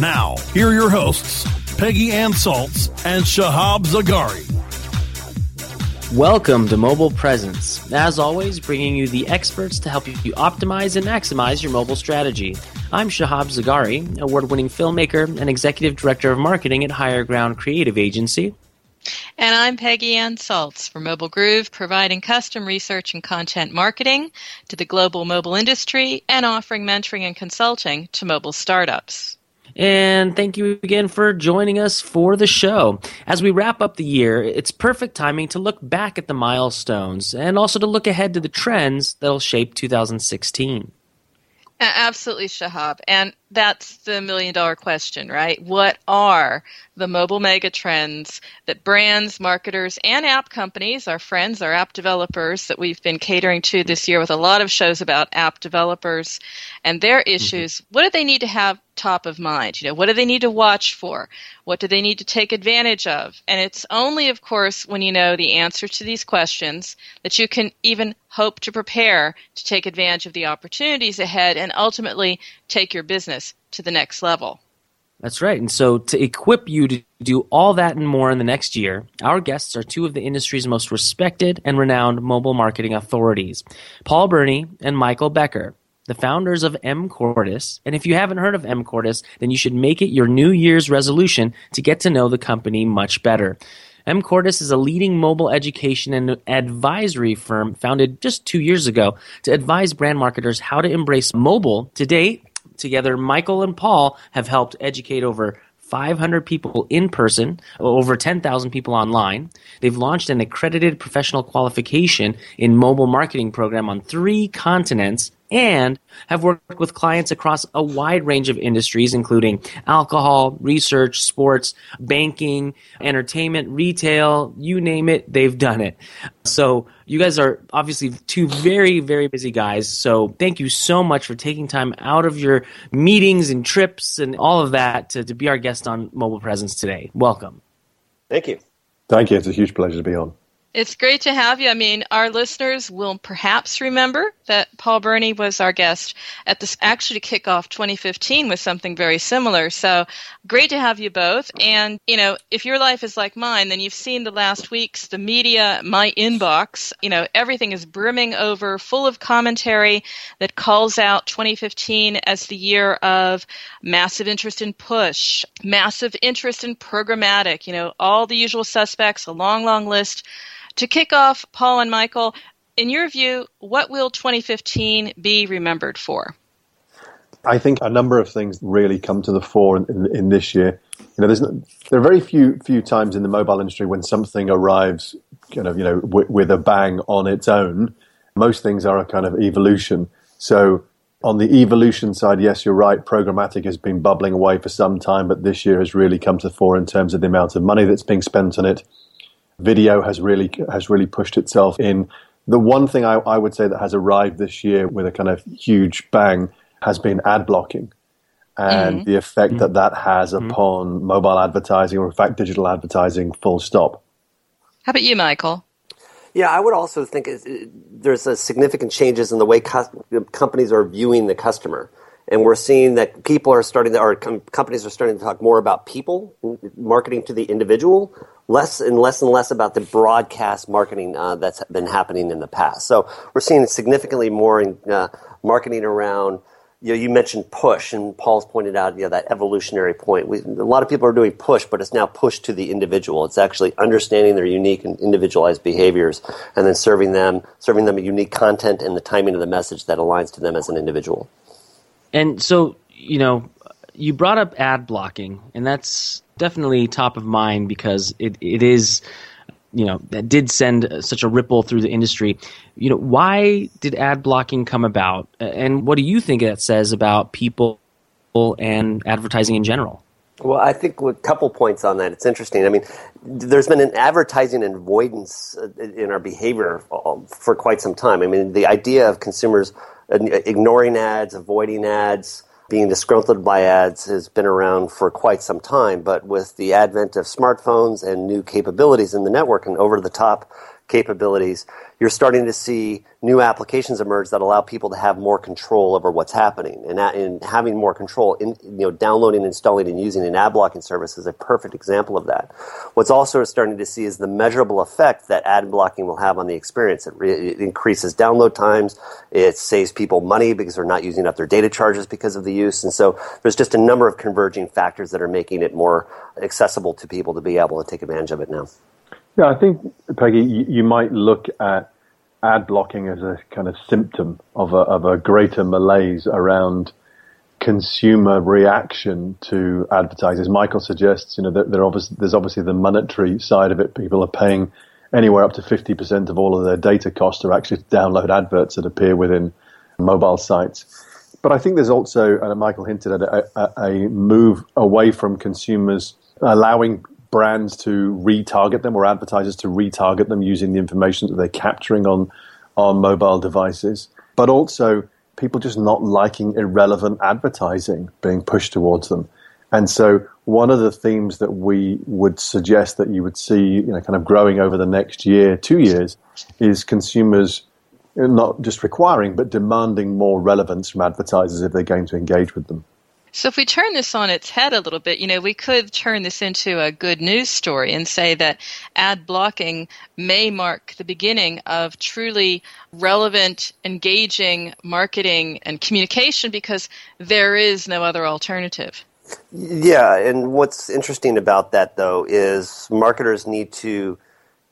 Now, here are your hosts, Peggy Anne Salz and Shahab Zagari. Welcome to Mobile Presence. As always, bringing you the experts to help you optimize and maximize your mobile strategy. I'm Shahab Zagari, award winning filmmaker and executive director of marketing at Higher Ground Creative Agency. And I'm Peggy Anne Salz from Mobile Groove, providing custom research and content marketing to the global mobile industry and offering mentoring and consulting to mobile startups. And thank you again for joining us for the show. As we wrap up the year, it's perfect timing to look back at the milestones and also to look ahead to the trends that'll shape 2016. Absolutely, Shahab. And that's the million dollar question, right? What are the mobile mega trends that brands, marketers, and app companies, our friends, our app developers that we've been catering to this year with a lot of shows about app developers and their Mm-hmm. issues, what do they need to have top of mind? You know, what do they need to watch for? What do they need to take advantage of? And it's only, of course, when you know the answer to these questions that you can even hope to prepare to take advantage of the opportunities ahead and ultimately take your business to the next level. That's right. And so, to equip you to do all that and more in the next year, our guests are two of the industry's most respected and renowned mobile marketing authorities Paul Berney and Michael Becker, the founders of mCordis. And if you haven't heard of mCordis, then you should make it your New Year's resolution to get to know the company much better. mCordis is a leading mobile education and advisory firm founded just two years ago to advise brand marketers how to embrace mobile. To date, together, Michael and Paul have helped educate over 500 people in person, over 10,000 people online. They've launched an accredited professional qualification in mobile marketing program on three continents and have worked with clients across a wide range of industries, including alcohol, research, sports, banking, entertainment, retail, you name it, they've done it. So you guys are obviously two very, very busy guys. So thank you so much for taking time out of your meetings and trips and all of that to, to be our guest on Mobile Presence today. Welcome. Thank you. Thank you. It's a huge pleasure to be on. It's great to have you. I mean, our listeners will perhaps remember that Paul Berney was our guest at this actually to kick off 2015 with something very similar. So great to have you both. And, you know, if your life is like mine, then you've seen the last weeks, the media, my inbox, you know, everything is brimming over, full of commentary that calls out 2015 as the year of massive interest in push, massive interest in programmatic, you know, all the usual suspects, a long, long list to kick off, Paul and Michael, in your view, what will 2015 be remembered for? I think a number of things really come to the fore in, in, in this year. You know, there are very few few times in the mobile industry when something arrives, kind of, you know, w- with a bang on its own. Most things are a kind of evolution. So on the evolution side, yes, you're right. Programmatic has been bubbling away for some time, but this year has really come to the fore in terms of the amount of money that's being spent on it video has really has really pushed itself in. The one thing I, I would say that has arrived this year with a kind of huge bang has been ad blocking and mm-hmm. the effect that that has mm-hmm. upon mobile advertising or in fact digital advertising full stop. How about you, Michael? Yeah, I would also think there's a significant changes in the way co- companies are viewing the customer. And we're seeing that people are starting to, or com- companies are starting to talk more about people, marketing to the individual, less and less and less about the broadcast marketing uh, that's been happening in the past. So we're seeing significantly more in, uh, marketing around. You, know, you mentioned push, and Paul's pointed out you know, that evolutionary point. We, a lot of people are doing push, but it's now push to the individual. It's actually understanding their unique and individualized behaviors, and then serving them, serving them a unique content and the timing of the message that aligns to them as an individual. And so, you know, you brought up ad blocking, and that's definitely top of mind because it, it is you know that did send such a ripple through the industry. You know why did ad blocking come about? And what do you think that says about people and advertising in general? Well i think a couple points on that. It's interesting. I mean there's been an advertising avoidance uh, in our behavior uh, for quite some time. I mean the idea of consumers uh, ignoring ads avoiding ads being disgruntled by ads has been around for quite some time, but with the advent of smartphones and new capabilities in the network and over the top capabilities, you're starting to see new applications emerge that allow people to have more control over what's happening. And, in having more control, in, you know, downloading, installing, and using an ad blocking service is a perfect example of that. What's also starting to see is the measurable effect that ad blocking will have on the experience. It, re- it increases download times. It saves people money because they're not using up their data charges because of the use. And so there's just a number of converging factors that are making it more accessible to people to be able to take advantage of it now. Yeah, I think, Peggy, you, you might look at ad blocking as a kind of symptom of a, of a greater malaise around consumer reaction to advertisers. Michael suggests, you know, that there's obviously the monetary side of it. People are paying anywhere up to 50% of all of their data costs to actually to download adverts that appear within mobile sites. But I think there's also, and Michael hinted at a, a, a move away from consumers allowing brands to retarget them or advertisers to retarget them using the information that they're capturing on on mobile devices, but also people just not liking irrelevant advertising being pushed towards them. And so one of the themes that we would suggest that you would see, you know, kind of growing over the next year, two years, is consumers not just requiring but demanding more relevance from advertisers if they're going to engage with them. So if we turn this on its head a little bit, you know, we could turn this into a good news story and say that ad blocking may mark the beginning of truly relevant, engaging marketing and communication because there is no other alternative. Yeah, and what's interesting about that though is marketers need to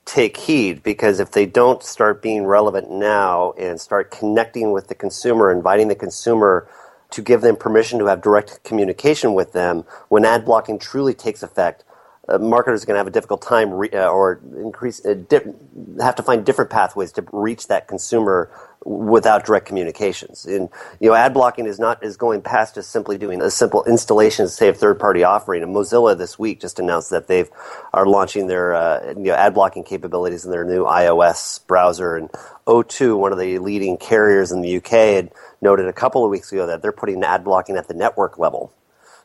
take heed because if they don't start being relevant now and start connecting with the consumer, inviting the consumer to give them permission to have direct communication with them when ad blocking truly takes effect. Uh, marketers are going to have a difficult time re- uh, or increase uh, di- have to find different pathways to reach that consumer without direct communications. And you know, ad blocking is not is going past just simply doing a simple installation, say, of third party offering. And Mozilla this week just announced that they've are launching their uh, you know, ad blocking capabilities in their new iOS browser. And O2, one of the leading carriers in the UK, had noted a couple of weeks ago that they're putting ad blocking at the network level.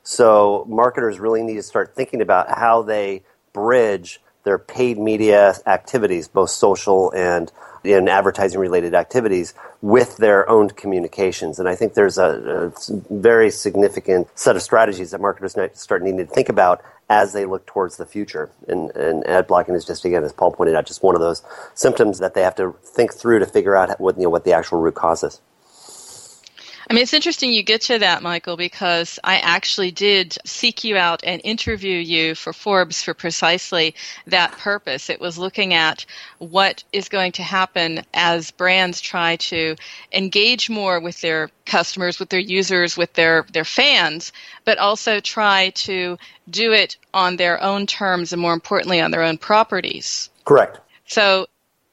So marketers really need to start thinking about how they bridge their paid media activities, both social and in advertising related activities with their own communications. And I think there's a, a, very significant set of strategies that marketers start needing to think about as they look towards the future. And, and ad blocking is just, again, as Paul pointed out, just one of those symptoms that they have to think through to figure out what, you know, what the actual root cause is. I mean, it's interesting you get to that, Michael, because I actually did seek you out and interview you for Forbes for precisely that purpose. It was looking at what is going to happen as brands try to engage more with their customers, with their users, with their, their fans, but also try to do it on their own terms and more importantly on their own properties. Correct. So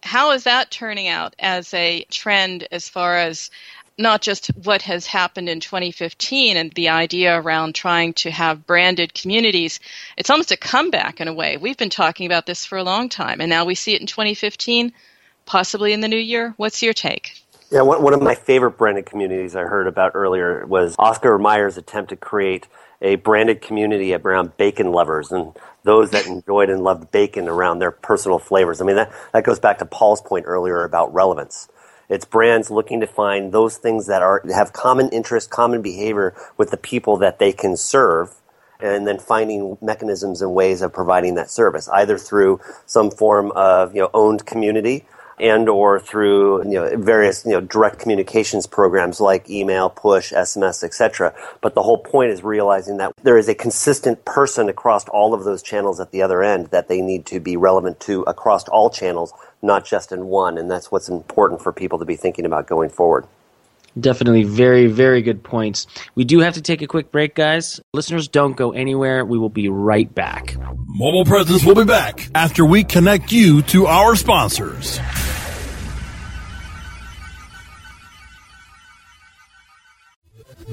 how is that turning out as a trend as far as not just what has happened in 2015 and the idea around trying to have branded communities. It's almost a comeback in a way. We've been talking about this for a long time, and now we see it in 2015, possibly in the new year. What's your take? Yeah, one, one of my favorite branded communities I heard about earlier was Oscar Mayer's attempt to create a branded community around bacon lovers and those that enjoyed and loved bacon around their personal flavors. I mean, that, that goes back to Paul's point earlier about relevance. It's brands looking to find those things that are have common interest, common behavior with the people that they can serve, and then finding mechanisms and ways of providing that service, either through some form of you know owned community and or through you know various you know direct communications programs like email, push, SMS, etc. But the whole point is realizing that there is a consistent person across all of those channels at the other end that they need to be relevant to across all channels, not just in one, and that's what's important for people to be thinking about going forward. Definitely very, very good points. We do have to take a quick break, guys. Listeners, don't go anywhere. We will be right back. Mobile Presence will be back after we connect you to our sponsors.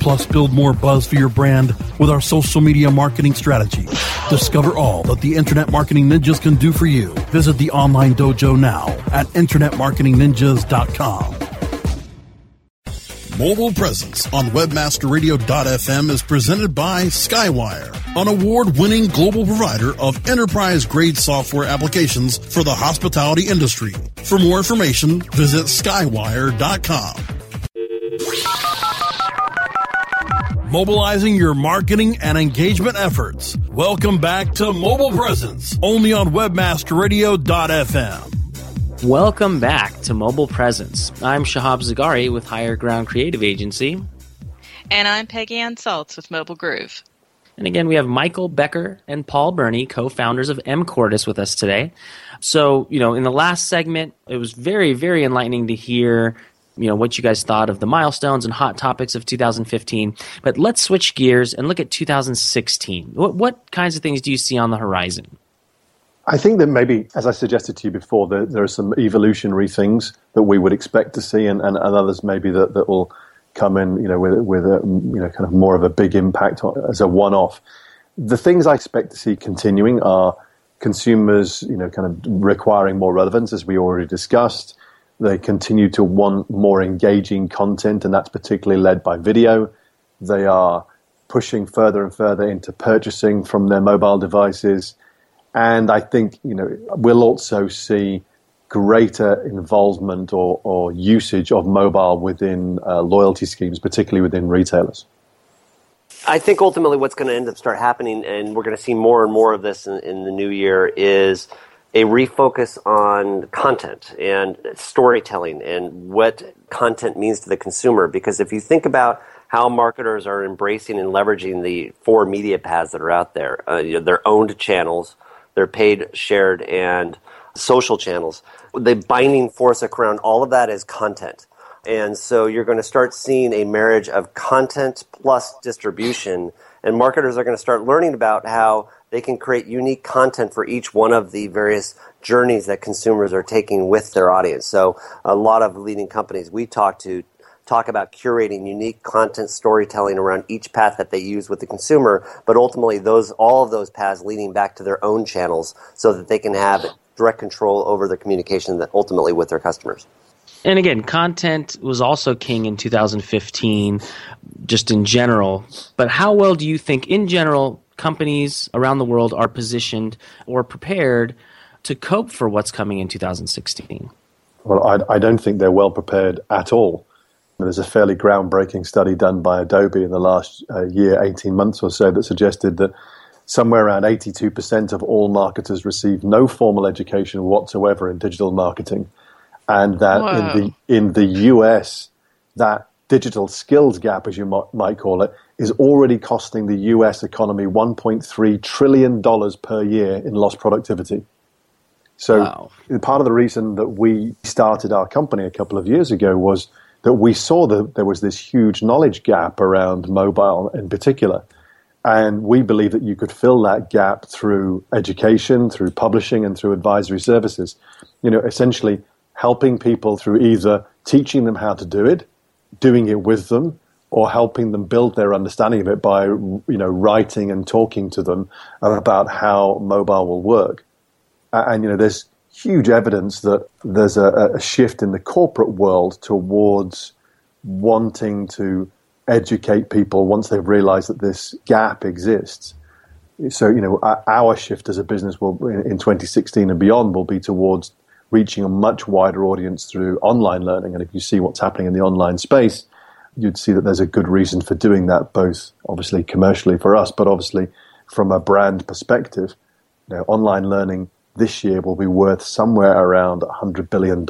Plus, build more buzz for your brand with our social media marketing strategy. Discover all that the Internet Marketing Ninjas can do for you. Visit the online dojo now at InternetMarketingNinjas.com. Mobile presence on WebmasterRadio.fm is presented by Skywire, an award winning global provider of enterprise grade software applications for the hospitality industry. For more information, visit Skywire.com. mobilizing your marketing and engagement efforts. Welcome back to Mobile Presence, only on webmasterradio.fm. Welcome back to Mobile Presence. I'm Shahab Zagari with Higher Ground Creative Agency. And I'm Peggy Anne Salz with Mobile Groove. And again, we have Michael Becker and Paul Berney, co-founders of mCordis, with us today. So, you know, in the last segment, it was very, very enlightening to hear you know what you guys thought of the milestones and hot topics of 2015. But let's switch gears and look at 2016. What, what kinds of things do you see on the horizon? I think that maybe, as I suggested to you before, there, there are some evolutionary things that we would expect to see, and, and, and others maybe that, that will come in, you know, with with a you know kind of more of a big impact as a one-off. The things I expect to see continuing are consumers, you know, kind of requiring more relevance, as we already discussed. They continue to want more engaging content, and that's particularly led by video. They are pushing further and further into purchasing from their mobile devices. And I think, you know, we'll also see greater involvement or, or usage of mobile within uh, loyalty schemes, particularly within retailers. I think ultimately what's going to end up start happening, and we're going to see more and more of this in, in the new year, is a refocus on content and storytelling and what content means to the consumer. Because if you think about how marketers are embracing and leveraging the four media paths that are out there, uh, you know, their owned channels, their paid, shared, and social channels. The binding force around all of that is content. And so you're going to start seeing a marriage of content plus distribution. And marketers are going to start learning about how they can create unique content for each one of the various journeys that consumers are taking with their audience. So a lot of leading companies we talk to talk about curating unique content storytelling around each path that they use with the consumer, but ultimately those all of those paths leading back to their own channels so that they can have direct control over their communication that ultimately with their customers. And again, content was also king in 2015, just in general. But how well do you think, in general, companies around the world are positioned or prepared to cope for what's coming in 2016? Well, I, I don't think they're well prepared at all. There's a fairly groundbreaking study done by Adobe in the last uh, year, 18 months or so, that suggested that somewhere around 82% of all marketers receive no formal education whatsoever in digital marketing. And that in the, in the US, that digital skills gap, as you might, might call it, is already costing the US economy $1.3 trillion per year in lost productivity. So wow. part of the reason that we started our company a couple of years ago was that we saw that there was this huge knowledge gap around mobile in particular. And we believe that you could fill that gap through education, through publishing, and through advisory services. You know, essentially helping people through either teaching them how to do it, doing it with them, or helping them build their understanding of it by, you know, writing and talking to them about how mobile will work. And, you know, there's huge evidence that there's a, a shift in the corporate world towards wanting to educate people once they've realized that this gap exists. So, you know, our shift as a business will, in 2016 and beyond, will be towards reaching a much wider audience through online learning. And if you see what's happening in the online space, you'd see that there's a good reason for doing that, both obviously commercially for us, but obviously from a brand perspective. You know, online learning this year will be worth somewhere around $100 billion.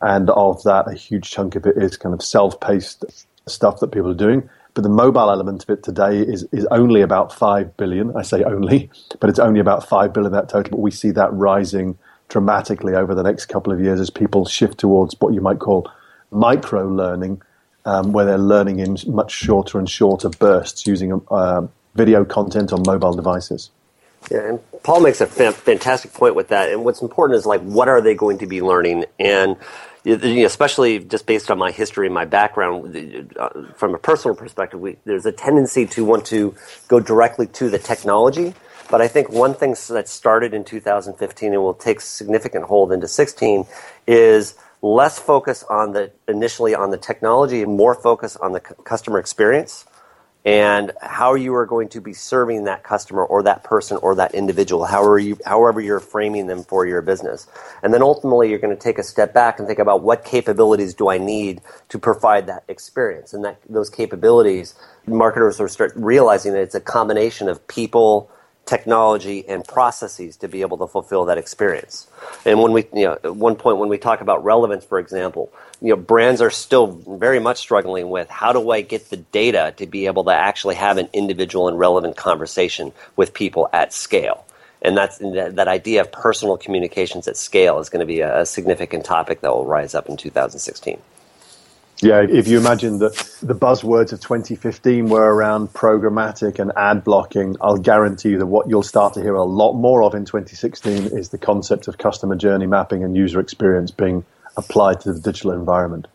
And of that, a huge chunk of it is kind of self paced stuff that people are doing. But the mobile element of it today is, is only about 5 billion. I say only, but it's only about 5 billion that total. But we see that rising dramatically over the next couple of years as people shift towards what you might call micro learning, um, where they're learning in much shorter and shorter bursts using uh, video content on mobile devices. Yeah, and Paul makes a fantastic point with that. And what's important is like, what are they going to be learning? And especially just based on my history and my background, uh, from a personal perspective, we, there's a tendency to want to go directly to the technology. But I think one thing that started in 2015 and will take significant hold into 16 is less focus on the initially on the technology and more focus on the customer experience and how you are going to be serving that customer or that person or that individual, however, you, however you're framing them for your business. And then ultimately, you're going to take a step back and think about what capabilities do I need to provide that experience. And that those capabilities, marketers will start realizing that it's a combination of people, technology and processes to be able to fulfill that experience. And when we, you know, at one point when we talk about relevance, for example, you know, brands are still very much struggling with how do I get the data to be able to actually have an individual and relevant conversation with people at scale. And that's that, idea of personal communications at scale is going to be a, a significant topic that will rise up in 2016. Yeah, if you imagine that the buzzwords of 2015 were around programmatic and ad blocking, I'll guarantee you that what you'll start to hear a lot more of in 2016 is the concept of customer journey mapping and user experience being applied to the digital environment.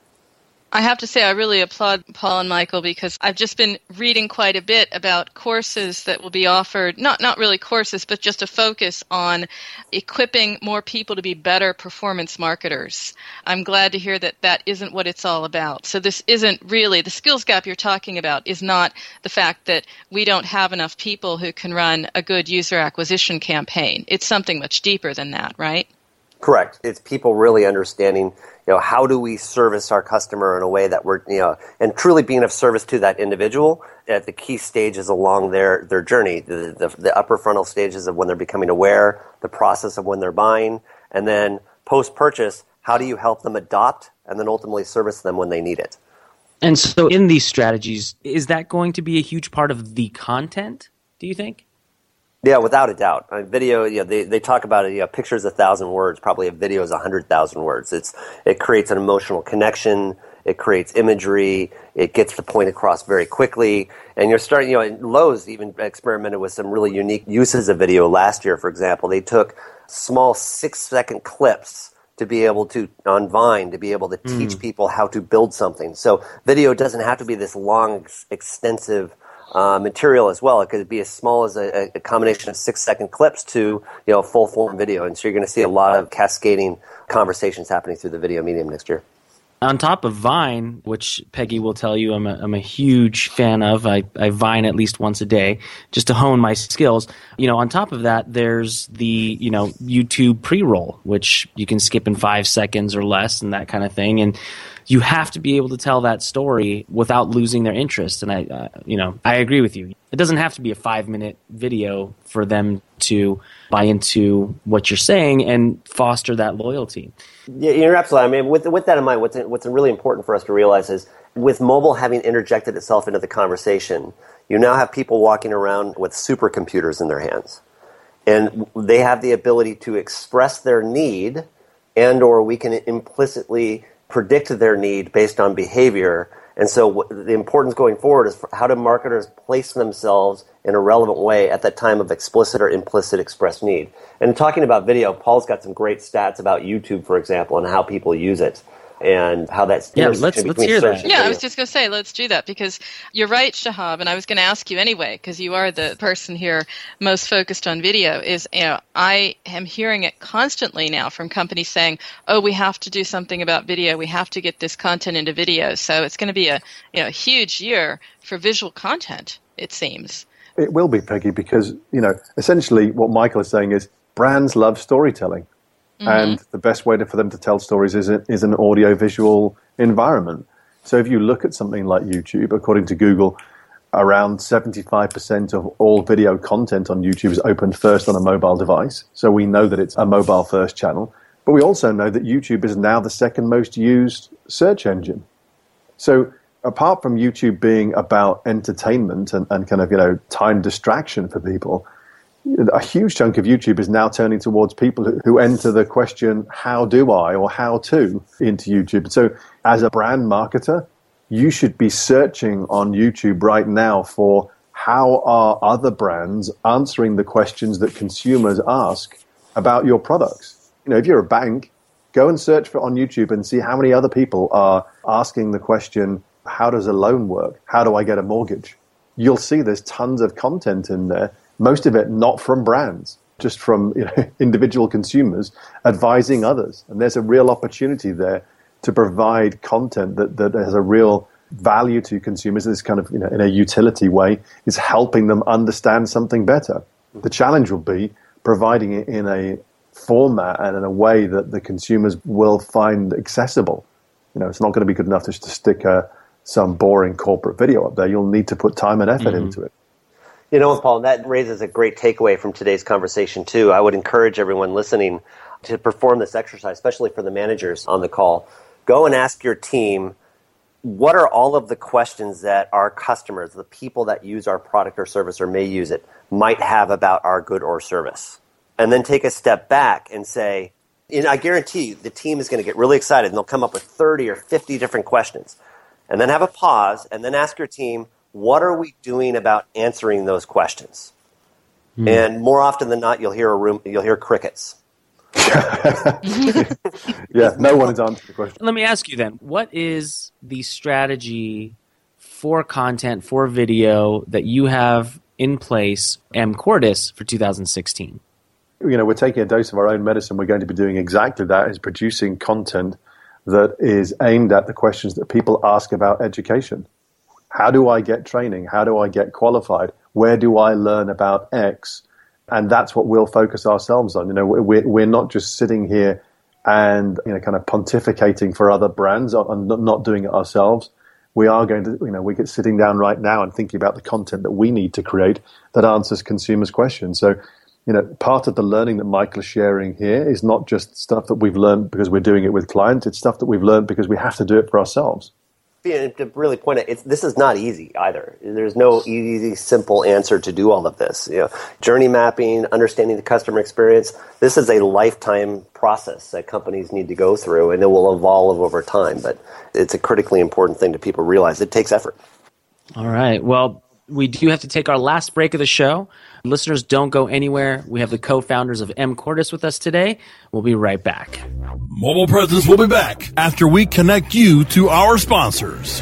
I have to say, I really applaud Paul and Michael because I've just been reading quite a bit about courses that will be offered, not, not really courses, but just a focus on equipping more people to be better performance marketers. I'm glad to hear that that isn't what it's all about. So this isn't really, the skills gap you're talking about is not the fact that we don't have enough people who can run a good user acquisition campaign. It's something much deeper than that, right? Correct. It's people really understanding, you know, how do we service our customer in a way that we're, you know, and truly being of service to that individual at the key stages along their, their journey, the, the, the upper frontal stages of when they're becoming aware, the process of when they're buying, and then post purchase, how do you help them adopt and then ultimately service them when they need it? And so, in these strategies, is that going to be a huge part of the content, do you think? Yeah, without a doubt. I mean, video, you know, they, they talk about it, you know, pictures a thousand words, probably a video is a hundred thousand words. It's, it creates an emotional connection. It creates imagery. It gets the point across very quickly. And you're starting, you know, Lowe's even experimented with some really unique uses of video last year, for example. They took small six second clips to be able to, on Vine, to be able to teach mm. people how to build something. So video doesn't have to be this long, extensive uh, material as well. It could be as small as a, a combination of six second clips to you know full form video, and so you're going to see a lot of cascading conversations happening through the video medium next year. On top of Vine, which Peggy will tell you I'm a, I'm a huge fan of, I, I Vine at least once a day just to hone my skills. You know, on top of that, there's the you know YouTube pre-roll, which you can skip in five seconds or less, and that kind of thing, and you have to be able to tell that story without losing their interest. And I, uh, you know, I agree with you. It doesn't have to be a five minute video for them to buy into what you're saying and foster that loyalty. Yeah, you're absolutely. I mean, with with that in mind, what's what's really important for us to realize is with mobile having interjected itself into the conversation, you now have people walking around with supercomputers in their hands, and they have the ability to express their need, and or we can implicitly predict their need based on behavior. And so the importance going forward is how do marketers place themselves in a relevant way at that time of explicit or implicit expressed need. And talking about video, Paul's got some great stats about YouTube, for example, and how people use it and how that's yeah. Let's let's hear that. Yeah, I was just going to say let's do that because you're right, Shahab, and I was going to ask you anyway because you are the person here most focused on video. Is you know I am hearing it constantly now from companies saying, "Oh, we have to do something about video. We have to get this content into video." So it's going to be a you know huge year for visual content. It seems. It will be, Peggy, because you know essentially what Michael is saying is brands love storytelling. Mm-hmm. And the best way to, for them to tell stories is, is an audio visual environment. So if you look at something like YouTube, according to Google, around 75% of all video content on YouTube is opened first on a mobile device. So we know that it's a mobile first channel. But we also know that YouTube is now the second most used search engine. So apart from YouTube being about entertainment and, and kind of, you know, time distraction for people, a huge chunk of YouTube is now turning towards people who, enter the question, how do I or how to into YouTube. So as a brand marketer, you should be searching on YouTube right now for how are other brands answering the questions that consumers ask about your products. You know, if you're a bank, go and search for on YouTube and see how many other people are asking the question, how does a loan work? How do I get a mortgage? You'll see there's tons of content in there most of it not from brands, just from you know, individual consumers advising others. And there's a real opportunity there to provide content that, that has a real value to consumers this kind of you know in a utility way is helping them understand something better the challenge will be providing it in a format and in a way that the consumers will find accessible you know it's not going to be good enough just to stick a, some boring corporate video up there you'll need to put time and effort mm-hmm. into it you know, Paul, that raises a great takeaway from today's conversation, too. I would encourage everyone listening to perform this exercise, especially for the managers on the call. Go and ask your team what are all of the questions that our customers, the people that use our product or service or may use it, might have about our good or service? And then take a step back and say, and I guarantee you the team is going to get really excited and they'll come up with 30 or 50 different questions. and then have a pause, and then ask your team, what are we doing about answering those questions? Hmm. And more often than not, you'll hear a room, you'll hear crickets. Yeah, no one has answered the question. Let me ask you then, what is the strategy for content, for video that you have in place, mCordis, for 2016? you know, we're taking a dose of our own medicine. We're going to be doing exactly that: is producing content that is aimed at the questions that people ask about education. How do I get training? How do I get qualified? Where do I learn about X? And that's what we'll focus ourselves on. You know, we're we're not just sitting here and you know, kind of pontificating for other brands and not doing it ourselves. We are going to, you know, we're sitting down right now and thinking about the content that we need to create that answers consumers' questions. So you know, part of the learning that Michael is sharing here is not just stuff that we've learned because we're doing it with clients. It's stuff that we've learned because we have to do it for ourselves. To really point it, it's, this is not easy either. There's no easy, simple answer to do all of this. You know, journey mapping, understanding the customer experience. This is a lifetime process that companies need to go through, and it will evolve over time. But it's a critically important thing that people realize. It takes effort. All right. Well, we do have to take our last break of the show. Listeners, don't go anywhere. We have the co founders of mCordis with us today. We'll be right back. Mobile Presence will be back after we connect you to our sponsors.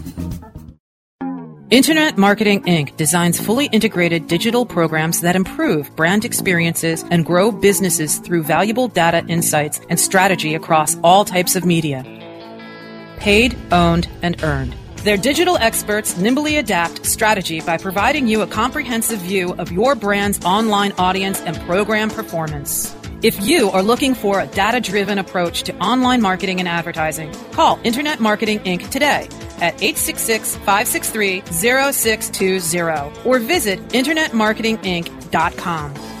Internet Marketing Inc. designs fully integrated digital programs that improve brand experiences and grow businesses through valuable data insights and strategy across all types of media. Paid, owned, and earned. Their digital experts nimbly adapt strategy by providing you a comprehensive view of your brand's online audience and program performance. If you are looking for a data driven approach to online marketing and advertising, call Internet Marketing Inc. today at 866 563 0620 or visit InternetMarketingInc.com.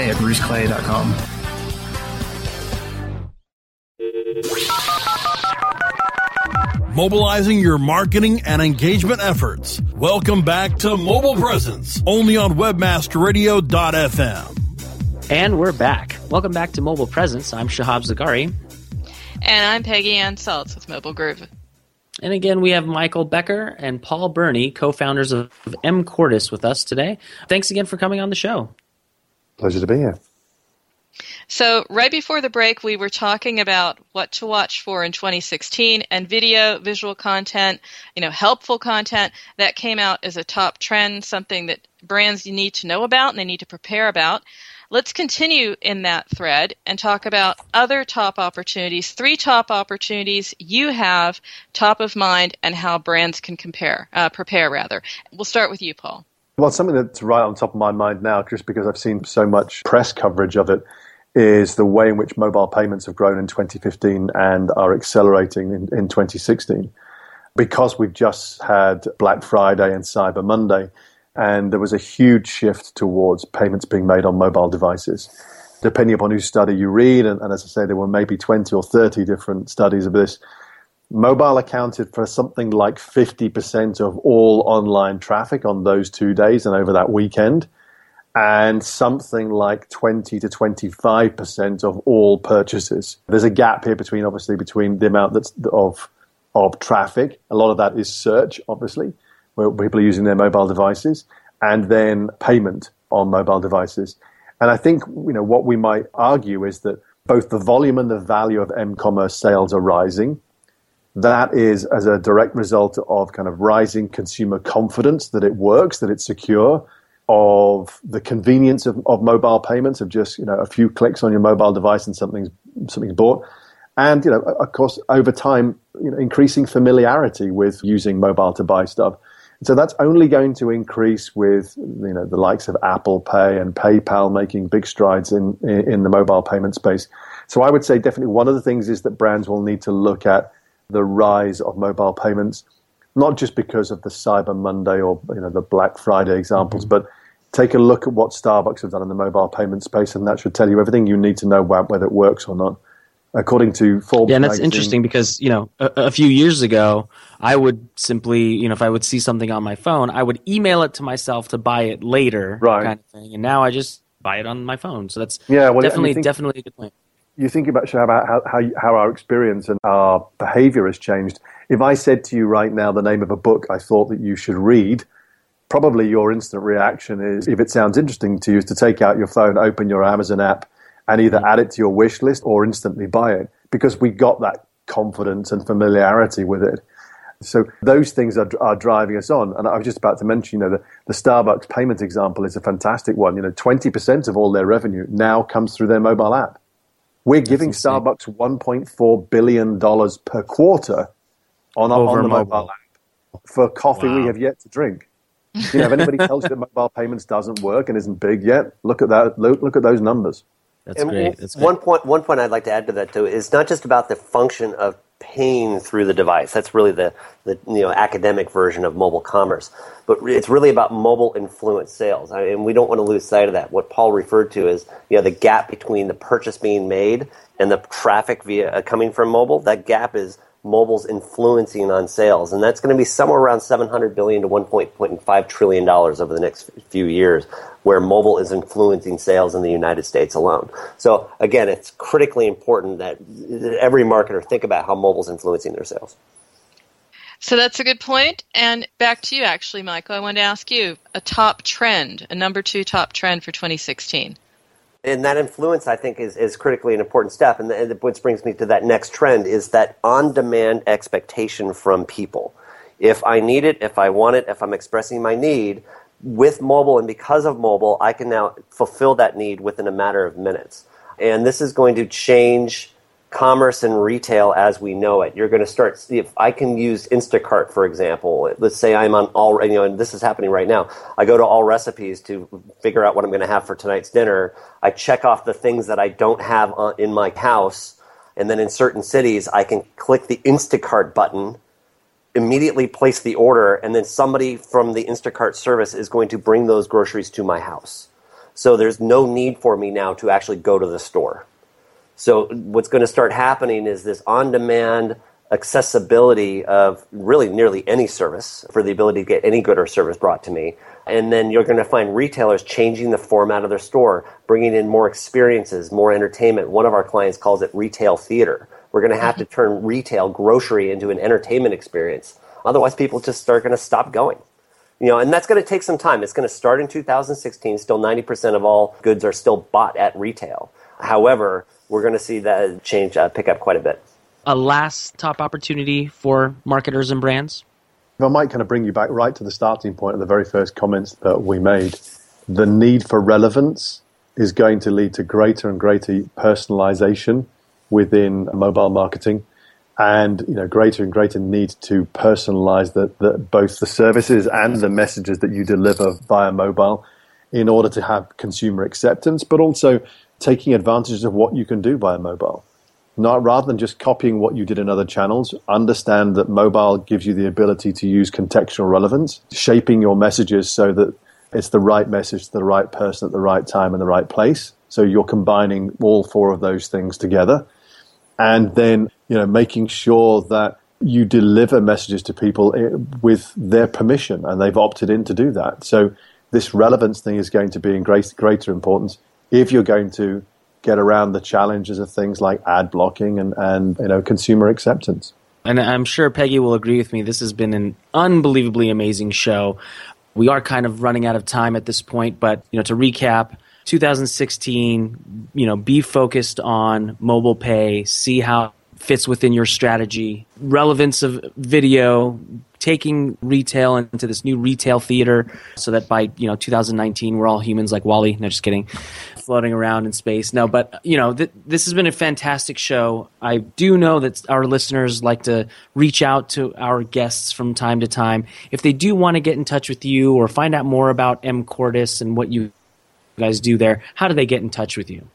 at bruceclay.com. Mobilizing your marketing and engagement efforts. Welcome back to Mobile Presence, only on webmasterradio.fm. And we're back. Welcome back to Mobile Presence. I'm Shahab Zagari. And I'm Peggy Anne Salz with Mobile Groove. And again, we have Michael Becker and Paul Berney, co founders of mCordis, with us today. Thanks again for coming on the show. Pleasure to be here. So, right before the break, we were talking about what to watch for in 2016 and video, visual content, you know, helpful content that came out as a top trend, something that brands need to know about and they need to prepare about. Let's continue in that thread and talk about other top opportunities, three top opportunities you have top of mind and how brands can compare, uh, prepare rather. We'll start with you, Paul. Well, something that's right on top of my mind now, just because I've seen so much press coverage of it, is the way in which mobile payments have grown in 2015 and are accelerating in, in 2016. Because we've just had Black Friday and Cyber Monday, and there was a huge shift towards payments being made on mobile devices. Depending upon whose study you read, and, and as I say, there were maybe 20 or 30 different studies of this, mobile accounted for something like 50% of all online traffic on those two days and over that weekend. and something like 20 to 25% of all purchases. There's a gap here between, obviously, between the amount that's of, of traffic. A lot of that is search, obviously, where people are using their mobile devices, and then payment on mobile devices. And I think, you know, what we might argue is that both the volume and the value of m-commerce sales are rising. That is as a direct result of kind of rising consumer confidence that it works, that it's secure, of the convenience of, of mobile payments, of just you know a few clicks on your mobile device and something's something's bought, and you know of course over time you know increasing familiarity with using mobile to buy stuff. so that's only going to increase with you know the likes of Apple Pay and PayPal making big strides in in the mobile payment space. So I would say definitely one of the things is that brands will need to look at the rise of mobile payments, not just because of the Cyber Monday or you know the Black Friday examples, mm-hmm. but take a look at what Starbucks have done in the mobile payment space, and that should tell you everything you need to know about whether it works or not. According to Forbes, yeah, and that's magazine, interesting because you know a, a, few years ago, I would simply, you know, if I would see something on my phone, I would email it to myself to buy it later, right? Kind of thing. And now I just buy it on my phone. So that's yeah, well, definitely think, definitely a good point. You think about how, how how our experience and our behavior has changed. If I said to you right now the name of a book I thought that you should read, probably your instant reaction is, if it sounds interesting to you, is to take out your phone, open your Amazon app, and either mm-hmm. add it to your wish list or instantly buy it because we got that confidence and familiarity with it. So those things are, are driving us on. And I was just about to mention, you know, the, the Starbucks payment example is a fantastic one. You know, 20% of all their revenue now comes through their mobile app. We're giving Starbucks $1.4 billion per quarter on, on the mobile. mobile app for coffee wow. we have yet to drink. You know, if anybody tells you that mobile payments doesn't work and isn't big yet, look at that. Look, look at those numbers. That's great. That's one point. One point I'd like to add to that too is not just about the function of paying through the device. That's really the, the you know academic version of mobile commerce. But it's really about mobile influence sales, I and we don't want to lose sight of that. What Paul referred to is you know the gap between the purchase being made and the traffic via uh, coming from mobile. That gap is mobile's influencing on sales, and that's going to be somewhere around 700 billion to 1.5 trillion dollars over the next few years, where mobile is influencing sales in the United States alone. So again, it's critically important that every marketer think about how mobile's influencing their sales. So that's a good point. And back to you, actually, Michael. I wanted to ask you a top trend, a number two top trend for 2016 and that influence, I think, is, is critically an important step. And, the, which brings me to that next trend is that on demand expectation from people. If I need it, if I want it, if I'm expressing my need, with mobile and because of mobile, I can now fulfill that need within a matter of minutes. And this is going to change commerce and retail as we know it. You're going to start, if I can use Instacart, for example, let's say I'm on all, you know, and this is happening right now. I go to Allrecipes to figure out what I'm going to have for tonight's dinner. I check off the things that I don't have in my house. And then in certain cities, I can click the Instacart button, immediately place the order, and then somebody from the Instacart service is going to bring those groceries to my house. So there's no need for me now to actually go to the store. So what's going to start happening is this on-demand accessibility of really nearly any service for the ability to get any good or service brought to me. And then you're going to find retailers changing the format of their store, bringing in more experiences, more entertainment. One of our clients calls it retail theater. We're going to have to mm-hmm. turn retail grocery into an entertainment experience. Otherwise, people just are going to stop going. You know, and that's going to take some time. It's going to start in 2016. Still, 90% of all goods are still bought at retail. However, we're going to see that change uh, pick up quite a bit. A last top opportunity for marketers and brands? If I might kind of bring you back right to the starting point of the very first comments that we made. The need for relevance is going to lead to greater and greater personalization within mobile marketing and you know greater and greater need to personalize the, the, both the services and the messages that you deliver via mobile in order to have consumer acceptance, but also taking advantage of what you can do via mobile. Not rather than just copying what you did in other channels, understand that mobile gives you the ability to use contextual relevance, shaping your messages so that it's the right message to the right person at the right time and the right place. So you're combining all four of those things together. And then, you know, making sure that you deliver messages to people eh, with their permission and they've opted in to do that. So this relevance thing is going to be in great, greater importance if you're going to get around the challenges of things like ad blocking and, and you know consumer acceptance. And I'm sure Peggy will agree with me. This has been an unbelievably amazing show. We are kind of running out of time at this point, but you know, to recap, 2016, you know, be focused on mobile pay, see how it fits within your strategy, relevance of video, taking retail into this new retail theater so that by you know 2019 we're all humans like WALL-E. No, just kidding, floating around in space. No, but you know th- this has been a fantastic show. I do know that our listeners like to reach out to our guests from time to time if they do want to get in touch with you or find out more about mCordis and what you guys do there. How do they get in touch with you?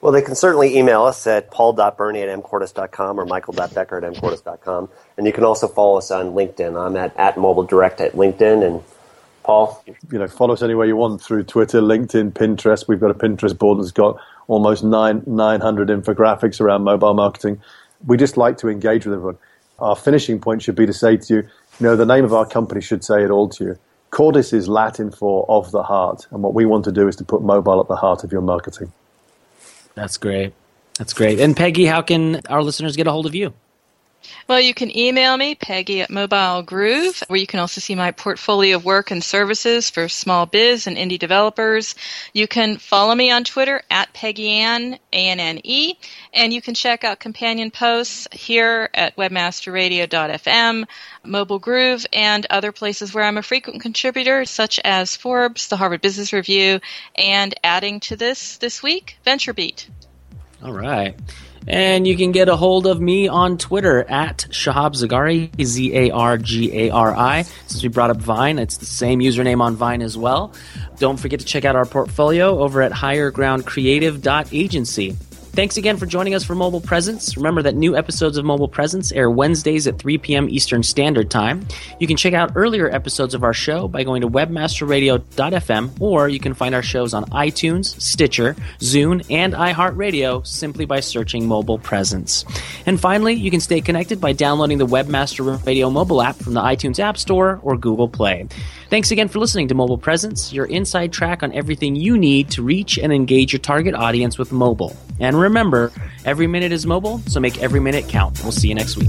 Well, they can certainly email us at paul.berney at mcordis.com or michael.becker at mcordis.com. And you can also follow us on LinkedIn. I'm at, at Mobile Direct at LinkedIn. And Paul? You know, follow us anywhere you want through Twitter, LinkedIn, Pinterest. We've got a Pinterest board that's got almost nine, 900 infographics around mobile marketing. We just like to engage with everyone. Our finishing point should be to say to you, you know, the name of our company should say it all to you. Cordis is Latin for of the heart. And what we want to do is to put mobile at the heart of your marketing. That's great. That's great. And Peggy, how can our listeners get a hold of you? Well, you can email me, Peggy at Mobile Groove, where you can also see my portfolio of work and services for small biz and indie developers. You can follow me on Twitter at Peggy Anne, A-N-N-E, and you can check out companion posts here at webmasterradio.fm, Mobile Groove, and other places where I'm a frequent contributor, such as Forbes, the Harvard Business Review, and adding to this this week, VentureBeat. All right. And you can get a hold of me on Twitter at Shahab Zargari, Z A R G A R I. Since we brought up Vine, it's the same username on Vine as well. Don't forget to check out our portfolio over at highergroundcreative.agency. Thanks again for joining us for Mobile Presence. Remember that new episodes of Mobile Presence air Wednesdays at 3 p.m. Eastern Standard Time. You can check out earlier episodes of our show by going to webmasterradio.fm, or you can find our shows on iTunes, Stitcher, Zune, and iHeartRadio simply by searching Mobile Presence. And finally, you can stay connected by downloading the Webmaster Radio mobile app from the iTunes App Store or Google Play. Thanks again for listening to Mobile Presence, your inside track on everything you need to reach and engage your target audience with mobile. And remember, every minute is mobile, so make every minute count. We'll see you next week.